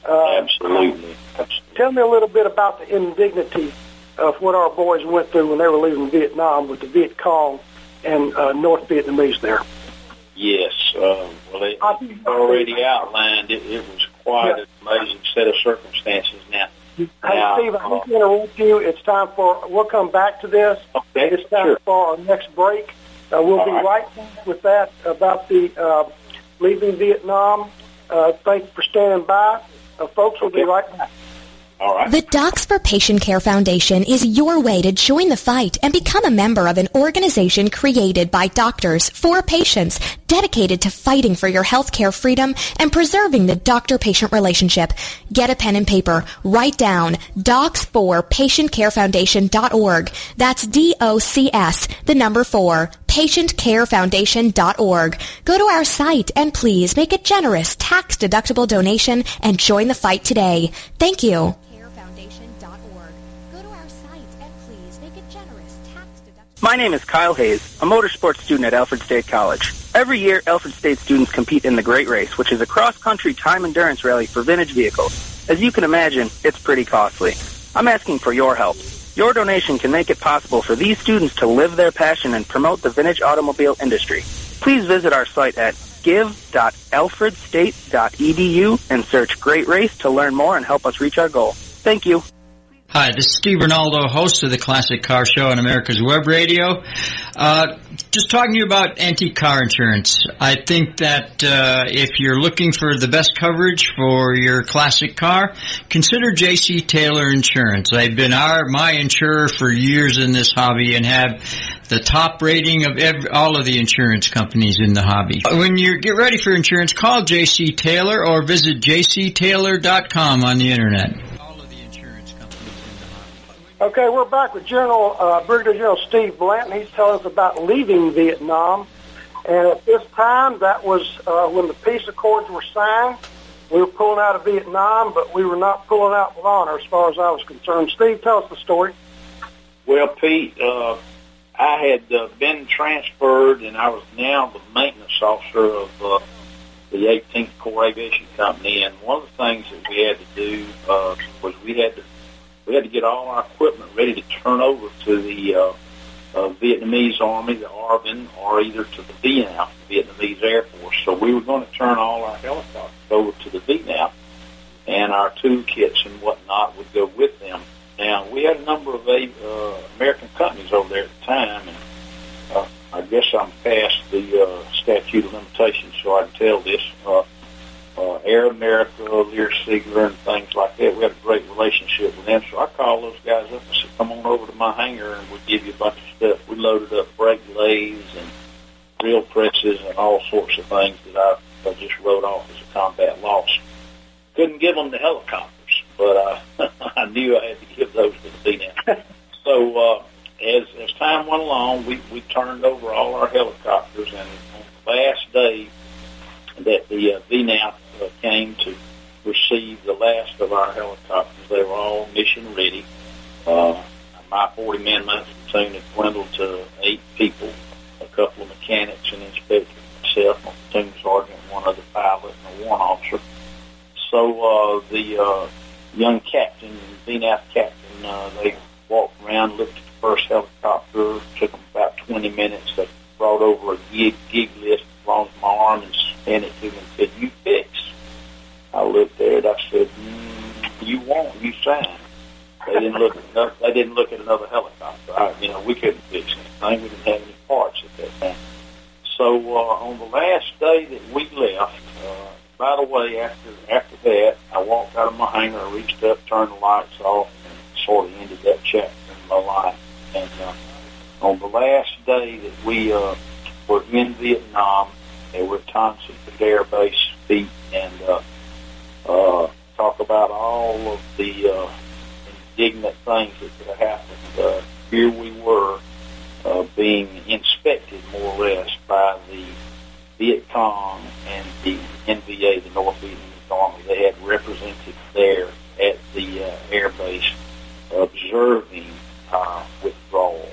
Uh, Absolutely. Absolutely. Tell me a little bit about the indignity of what our boys went through when they were leaving Vietnam with the Viet Cong and uh, North Vietnamese there. Yes. Uh, well, it, I think- it's already outlined. It, it was quite an amazing set of circumstances. Now, Hey, Now, Steve, I uh, hate to interrupt you. It's time for, we'll come back to this. okay, It's time sure. for our next break. Uh, we'll All be right. right back with that about the uh, leaving Vietnam. Uh, thank you for standing by. Uh, folks, we'll be right back. The Docs for Patient Care Foundation is your way to join the fight and become a member of an organization created by doctors for patients dedicated to fighting for your healthcare freedom and preserving the doctor-patient relationship. Get a pen and paper. Write down docs4patientcarefoundation.org. That's D-O-C-S, the number 4, patientcarefoundation.org. Go to our site and please make a generous tax-deductible donation and join the fight today. Thank you. carefoundation.org. Go to our site and please make a generous tax-deductible My name is Kyle Hayes, a motorsports student at Alfred State College. Every year, Alfred State students compete in the Great Race, which is a cross-country time endurance rally for vintage vehicles. As you can imagine, it's pretty costly. I'm asking for your help. Your donation can make it possible for these students to live their passion and promote the vintage automobile industry. Please visit our site at give.alfredstate.edu and search Great Race to learn more and help us reach our goal. Thank you. Hi, this is Steve Ronaldo, host of the Classic Car Show on America's Web Radio. Uh, just talking to you about antique car insurance. I think that uh, if you're looking for the best coverage for your classic car, consider J.C. Taylor Insurance. I've been our my insurer for years in this hobby and have the top rating of every, all of the insurance companies in the hobby. When you get ready for insurance, call J.C. Taylor or visit jctaylor.com on the internet. Okay, we're back with General uh, Brigadier General Steve Blanton. He's telling us about leaving Vietnam, and at this time, that was uh, when the peace accords were signed. We were pulling out of Vietnam, but we were not pulling out with honor, as far as I was concerned. Steve, tell us the story. Well, Pete, uh, I had uh, been transferred, and I was now the maintenance officer of uh, the 18th Corps Aviation Company. And one of the things that we had to do uh, was we had to we had to get all our equipment ready to turn over to the uh, uh, Vietnamese Army, the ARVN, or either to the VNAF, the Vietnamese Air Force. So we were going to turn all our helicopters over to the VNAF, and our toolkits and whatnot would go with them. Now, we had a number of uh, American companies over there at the time, and uh, I guess I'm past the uh, statute of limitations, so I can tell this. Uh, Air America, Lear Siegler, and things like that. We had a great relationship with them. So I called those guys up and said, come on over to my hangar and we'll give you a bunch of stuff. We loaded up brake lathes and drill presses and all sorts of things that I, I just wrote off as a combat loss. Couldn't give them the helicopters, 40 man uh, observing our withdrawal.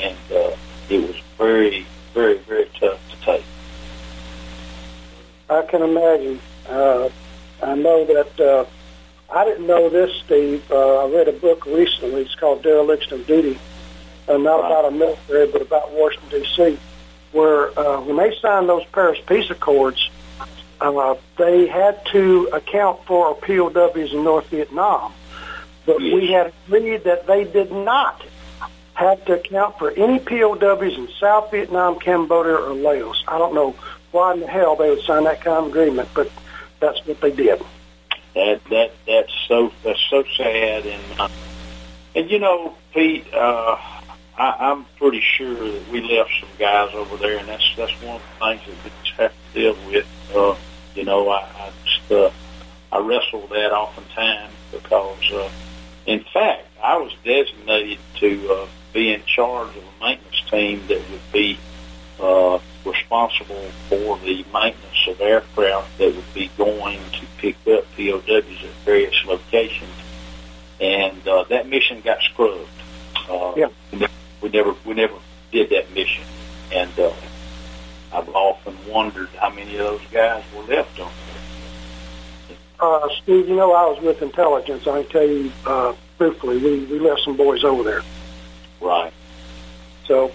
And uh, it was very, very, very tough to take. I can imagine. Uh, I know that uh, I didn't know this, Steve. Uh, I read a book recently. It's called Dereliction of Duty, uh, not about our military, but about Washington D.C., where uh, when they signed those Paris Peace Accords, uh, they had to account for POWs in North Vietnam, but we had agreed that they did not have to account for any POWs in South Vietnam, Cambodia, or Laos. I don't know why in the hell they would sign that kind of agreement, but that's what they did. That that that's so that's so sad, and uh, and you know, Pete, uh, I, I'm pretty sure that we left some guys over there, and that's that's one of the things that we just have to deal with. Uh, you know, I, I just uh, I wrestle with that oftentimes because, uh, in fact, I was designated to uh, be in charge of a maintenance team that would be uh, responsible for the maintenance of aircraft that would be going to pick up POWs at various locations. And uh, that mission got scrubbed. Uh, yeah. We never we never did that mission. And uh, I've often wondered how many of those guys were left on. Uh, Steve, you know I was with intelligence. I can tell you uh, truthfully, we, we left some boys over there. Right. So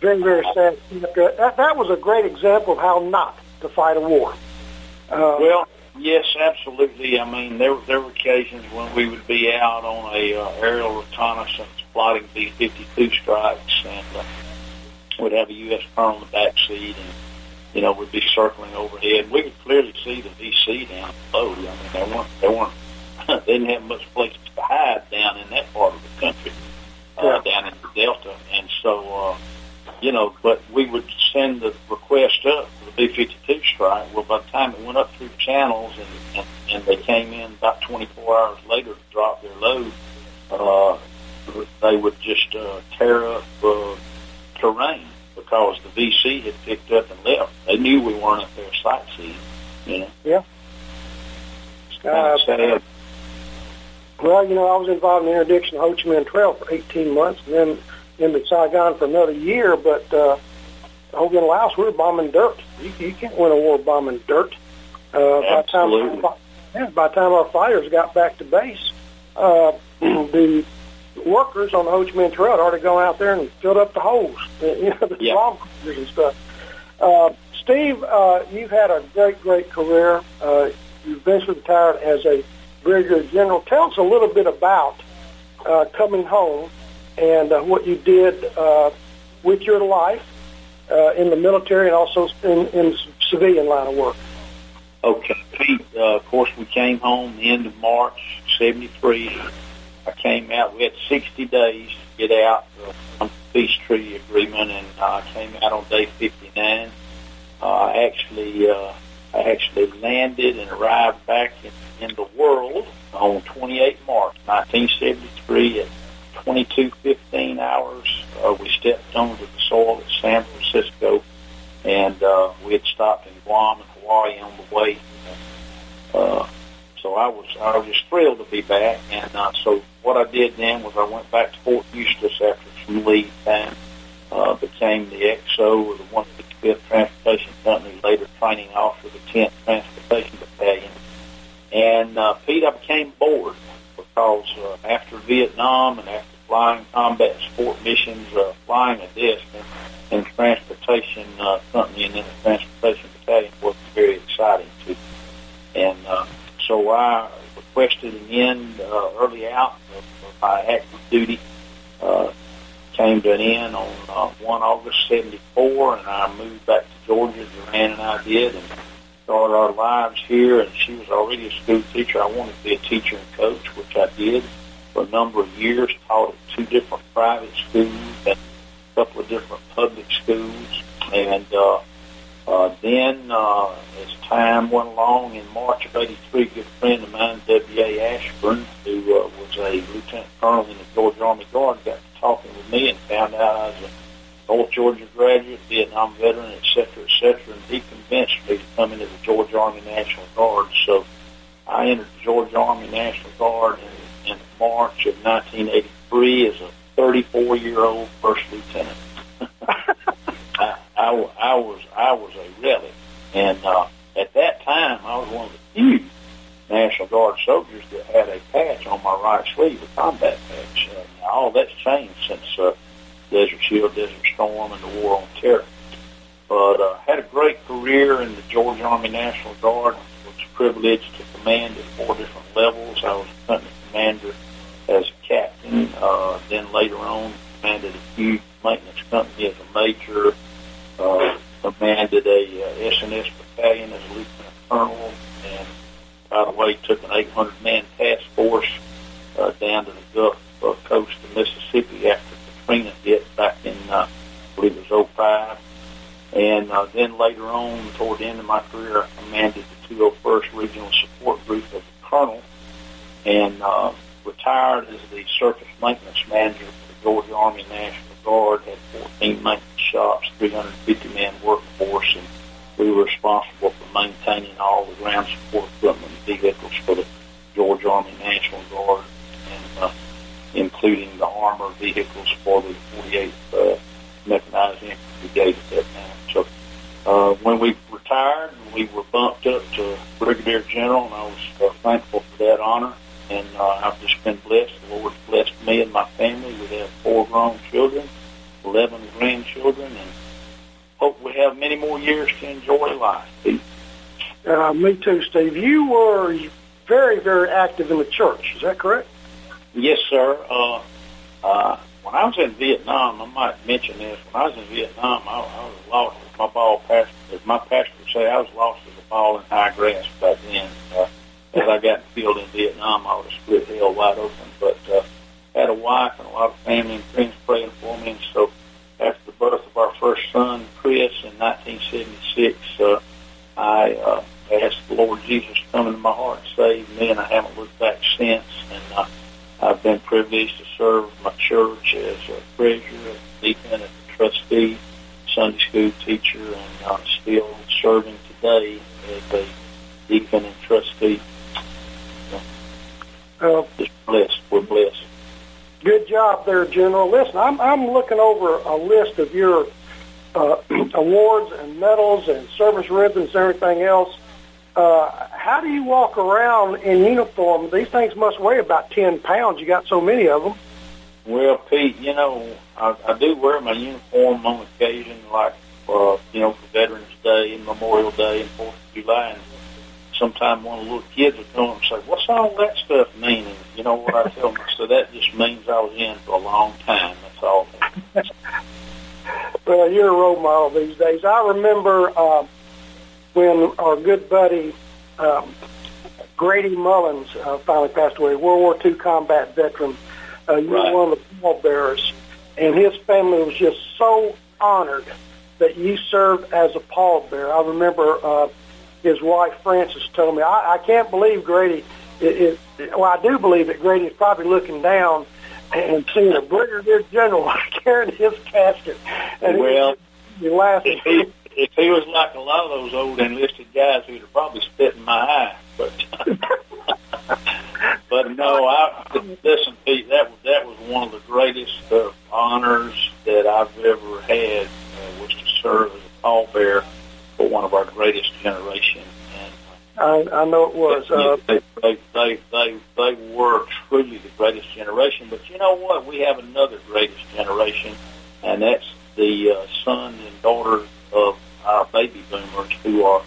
very, very sad. That, that was a great example of how not to fight a war. Uh, well, yes, absolutely. I mean, there there were occasions when we would be out on a uh, aerial reconnaissance, plotting B-52 strikes, and uh, would have a U.S. colonel in the back seat, and you know, would be circling overhead. We could clearly see the VC down below. I mean, they weren't they weren't they didn't have much place to hide down in that part of the country, uh, yeah. down in the Delta, and so. uh you know, but we would send the request up for the B-52 strike. Well, by the time it went up through channels and, and, and they came in about 24 hours later to drop their load, uh, they would just uh, tear up uh, terrain because the VC had picked up and left. They knew we weren't up there sightseeing, you know. Yeah. It's kind uh, of sad. Well, you know, I was involved in the interdiction of Ho Chi Minh Trail for 18 months, and then into Saigon for another year, but uh, over in Laos, we were bombing dirt. You, you can't win a war bombing dirt. Uh, by the time, yeah, by the time our fighters got back to base, uh, the workers on the Ho Chi Minh Trail had already gone out there and filled up the holes, you know, the yeah. bomb and stuff. Uh, Steve, uh, you've had a great, great career. Uh, you eventually retired as a brigadier general. Tell us a little bit about uh, coming home and uh, what you did uh, with your life uh, in the military and also in, in civilian line of work. Okay, Pete. Uh, of course, we came home the end of March '73. I came out. We had 60 days to get out the peace treaty agreement, and uh, I came out on day 59. Uh, I actually, uh, I actually landed and arrived back in, in the world on 28 March 1973 at 22, hours, uh, we stepped onto the soil at San Francisco, and uh, we had stopped in Guam and Hawaii on the way. Uh, so I was I was thrilled to be back, and uh, so what I did then was I went back to Fort Eustis after some leave time, uh, became the XO of the 165th Transportation Company, later training officer of the 10th Transportation Battalion, and uh, Pete, I became bored because uh, after Vietnam and after flying combat support missions, uh, flying a disc, and, and transportation uh, company, and then the transportation battalion was very exciting too. And uh, so I requested an end uh, early out of, my active duty. Uh, came to an end on uh, 1 August 74, and I moved back to Georgia. Duran and I did, and started our lives here. And she was already a school teacher. I wanted to be a teacher and coach, which I did for a number of years, taught at two different private schools and a couple of different public schools. And uh, uh, then, uh, as time went along, in March of '83, a good friend of mine, W.A. Ashburn, who uh, was a lieutenant colonel in the Georgia Army Guard, got to talking with me and found out I was a North Georgia graduate, Vietnam veteran, et cetera, et cetera, and he convinced me to come into the Georgia Army National Guard. So I entered the Georgia Army National Guard and in March of 1983 as a 34 year old first lieutenant. I, I, was I was a relic, and uh, at that time I was one of the few National Guard soldiers that had a patch on my right sleeve, a combat patch. Uh, now, all that's changed since uh, Desert Shield, Desert Storm, and the War on Terror. But uh, had a great career in the Georgia Army National Guard. Was privileged to command at four different levels. I was company commander as a captain. Uh, then later on, commanded a huge maintenance company as a major. Uh, commanded a uh, SNS battalion as a lieutenant colonel, and by the way, took an 800 man task force uh, down to the Gulf uh, coast of Mississippi after Katrina hit back in, uh, I believe it was 05. And uh, then later on, toward the end of my career, I commanded the 201st Regional Support Group as a colonel and uh, retired as the surface maintenance manager for the Georgia Army National Guard, had 14 maintenance shops, 350 man workforce, and we were responsible for maintaining all the ground support equipment and vehicles for the Georgia Army National Guard, and uh, including the armor vehicles for the 48th uh, Mechanized Infantry Brigade at that time. So uh, when we retired, we were bumped up to brigadier general, and I was uh, thankful for that honor. And uh, I've just been blessed. The Lord blessed me and my family. We have four grown children, eleven grandchildren, and hope we have many more years to enjoy life. Uh, me too, Steve. You were very, very active in the church. Is that correct? Yes, sir. Uh, uh, when I was in Vietnam, I might mention this. When I was in Vietnam, I, I was lost as my ball pastor. As my pastor would say, I was lost as a ball in high grass back then. Uh, as I got killed in Vietnam, I was split hell wide open. But uh, had a wife and a lot of family and friends praying for me. And so after the birth of our first son, Chris, in 1976, uh, I uh, asked the Lord Jesus to come into my heart and save me, and I haven't looked back since. And uh, I've been privileged to serve my church as a treasurer, a deacon, a trustee, Sunday school teacher, and I'm still serving today as a deacon and trustee. Uh, Just blessed. We're blessed. Good job there, General. Listen, I'm, I'm looking over a list of your uh, awards and medals and service ribbons and everything else. Uh, how do you walk around in uniform? These things must weigh about 10 pounds. You got so many of them. Well, Pete, you know, I, I do wear my uniform on occasion, like, uh, you know, for Veterans Day and Memorial Day and 4th of July. And sometime one of the little kids will come and say, what's all that stuff mean? And you know what I tell them? So that just means I was in for a long time. That's all. Well, you're a role model these days. I remember uh, when our good buddy um, Grady Mullins uh, finally passed away, World War II combat veteran. Uh, you Right. were one of the pallbearers, and his family was just so honored that you served as a pallbearer. I remember uh, his wife Frances told me, I, I can't believe Grady. It, it, well, I do believe that Grady is probably looking down and seeing a brigadier general carrying his casket. And Well, he laughed. if he, if he was like a lot of those old enlisted guys, he'd have probably spit in my eye. But but no, I listen, Pete. That was that was one of the greatest uh, honors that I've ever had uh, was to serve as a pallbearer for one of our greatest generation. And I, I know it was. Uh, they, they, they, they, they were truly the greatest generation. But you know what? We have another greatest generation, and that's the uh, son and daughter of our baby boomers who are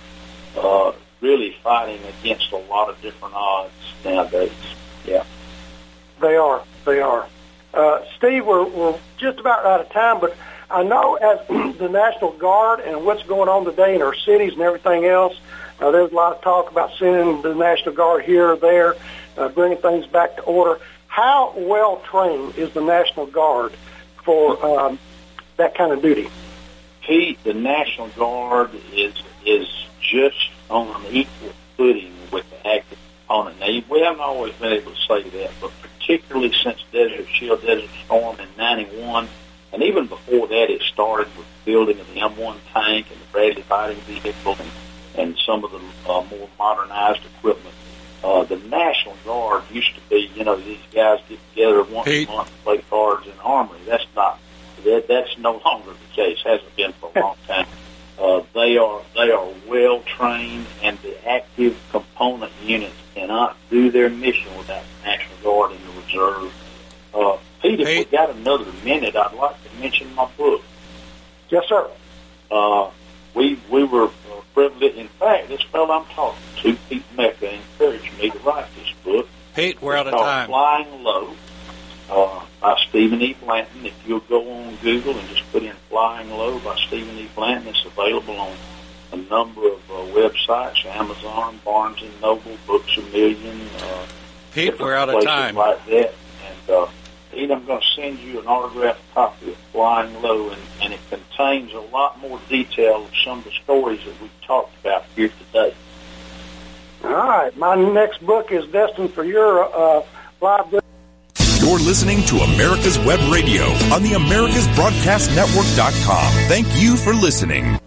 uh, really fighting against a lot of different odds nowadays. Yeah. They are. They are. Uh, Steve, we're, we're just about out of time, but I know as the National Guard and what's going on today in our cities and everything else, uh, there's a lot of talk about sending the National Guard here or there, uh, bringing things back to order. How well trained is the National Guard for um, that kind of duty? Pete, the National Guard is is just on an equal footing with the active component. Now, we haven't always been able to say that, but particularly since Desert Shield, Desert Storm in '91, and even before that, it started with the building of the M1 tank and the Bradley fighting vehicle and, and some of the uh, more modernized equipment. Uh, the National Guard used to be, you know, these guys get together once Pete. a month to play cards in armory. That's not that that's no longer the case. Hasn't been for a long time. Uh, they are they are well trained, and the active component units cannot do their mission without the National Guard and the Reserve. Uh, Pete, if we Pete. got another minute, I'd like to mention my book. Yes, sir. Uh, we we were uh, privileged. In fact, this fellow I'm talking to, Pete Mecca, encouraged me to write this book. Pete, we're out of time. Flying Low uh, by Stephen E. Blanton. If you'll go on Google and just put in Flying Low by Stephen E. Blanton, it's available on a number of uh, websites, Amazon, Barnes and Noble, Books a Million. Uh, Pete, we're out of time. Like that. And uh, Pete, I'm going to send you an autographed copy of Flying Low, and, and it contains a lot more detail of some of the stories that we've talked about here today. All right. My next book is destined for your uh, live. You're listening to America's Web Radio on the AmericasBroadcastNetwork.com. Thank you for listening.